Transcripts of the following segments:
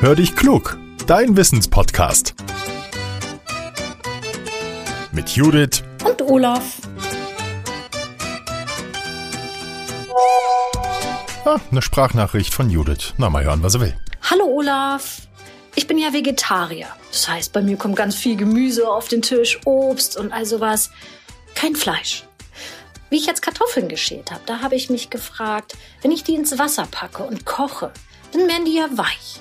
Hör dich klug, dein Wissenspodcast. Mit Judith und Olaf. Ah, eine Sprachnachricht von Judith. Na, mal hören, was er will. Hallo Olaf. Ich bin ja Vegetarier. Das heißt, bei mir kommt ganz viel Gemüse auf den Tisch, Obst und all sowas. Kein Fleisch. Wie ich jetzt Kartoffeln geschält habe, da habe ich mich gefragt, wenn ich die ins Wasser packe und koche, dann werden die ja weich.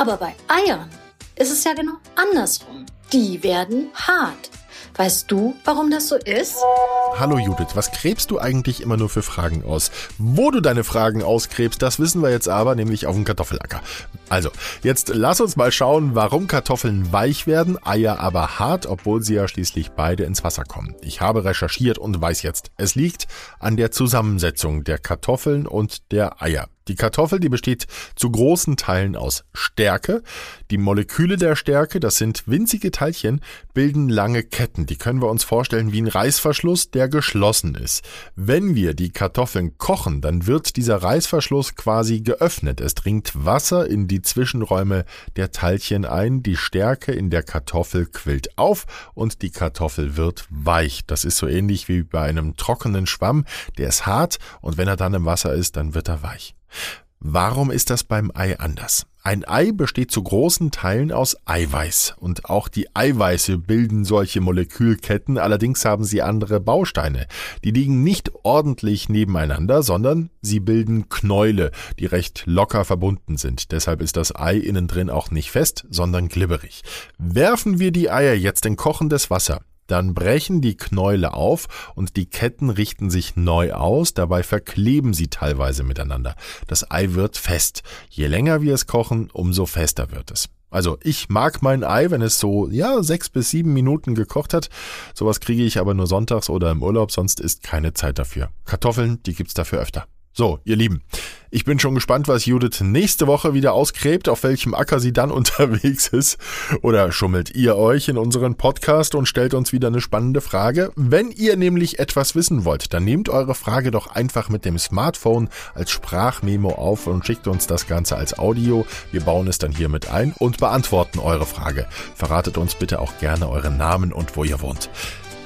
Aber bei Eiern ist es ja genau andersrum. Die werden hart. Weißt du, warum das so ist? Hallo Judith, was gräbst du eigentlich immer nur für Fragen aus? Wo du deine Fragen ausgräbst, das wissen wir jetzt aber, nämlich auf dem Kartoffelacker. Also, jetzt lass uns mal schauen, warum Kartoffeln weich werden, Eier aber hart, obwohl sie ja schließlich beide ins Wasser kommen. Ich habe recherchiert und weiß jetzt, es liegt an der Zusammensetzung der Kartoffeln und der Eier. Die Kartoffel, die besteht zu großen Teilen aus Stärke. Die Moleküle der Stärke, das sind winzige Teilchen, bilden lange Ketten. Die können wir uns vorstellen wie ein Reißverschluss, der geschlossen ist. Wenn wir die Kartoffeln kochen, dann wird dieser Reißverschluss quasi geöffnet. Es dringt Wasser in die Zwischenräume der Teilchen ein. Die Stärke in der Kartoffel quillt auf und die Kartoffel wird weich. Das ist so ähnlich wie bei einem trockenen Schwamm. Der ist hart und wenn er dann im Wasser ist, dann wird er weich. Warum ist das beim Ei anders? Ein Ei besteht zu großen Teilen aus Eiweiß und auch die Eiweiße bilden solche Molekülketten, allerdings haben sie andere Bausteine. Die liegen nicht ordentlich nebeneinander, sondern sie bilden Knäule, die recht locker verbunden sind. Deshalb ist das Ei innen drin auch nicht fest, sondern glibberig. Werfen wir die Eier jetzt in kochendes Wasser, dann brechen die Knäule auf und die Ketten richten sich neu aus, dabei verkleben sie teilweise miteinander. Das Ei wird fest. Je länger wir es kochen, umso fester wird es. Also ich mag mein Ei, wenn es so, ja, sechs bis sieben Minuten gekocht hat. Sowas kriege ich aber nur sonntags oder im Urlaub, sonst ist keine Zeit dafür. Kartoffeln, die gibt's dafür öfter. So, ihr Lieben, ich bin schon gespannt, was Judith nächste Woche wieder ausgräbt, auf welchem Acker sie dann unterwegs ist. Oder schummelt ihr euch in unseren Podcast und stellt uns wieder eine spannende Frage? Wenn ihr nämlich etwas wissen wollt, dann nehmt eure Frage doch einfach mit dem Smartphone als Sprachmemo auf und schickt uns das Ganze als Audio. Wir bauen es dann hier mit ein und beantworten eure Frage. Verratet uns bitte auch gerne euren Namen und wo ihr wohnt.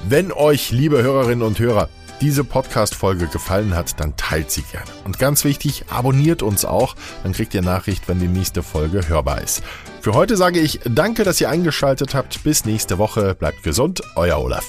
Wenn euch, liebe Hörerinnen und Hörer, diese Podcast-Folge gefallen hat, dann teilt sie gerne. Und ganz wichtig, abonniert uns auch, dann kriegt ihr Nachricht, wenn die nächste Folge hörbar ist. Für heute sage ich danke, dass ihr eingeschaltet habt. Bis nächste Woche. Bleibt gesund, euer Olaf.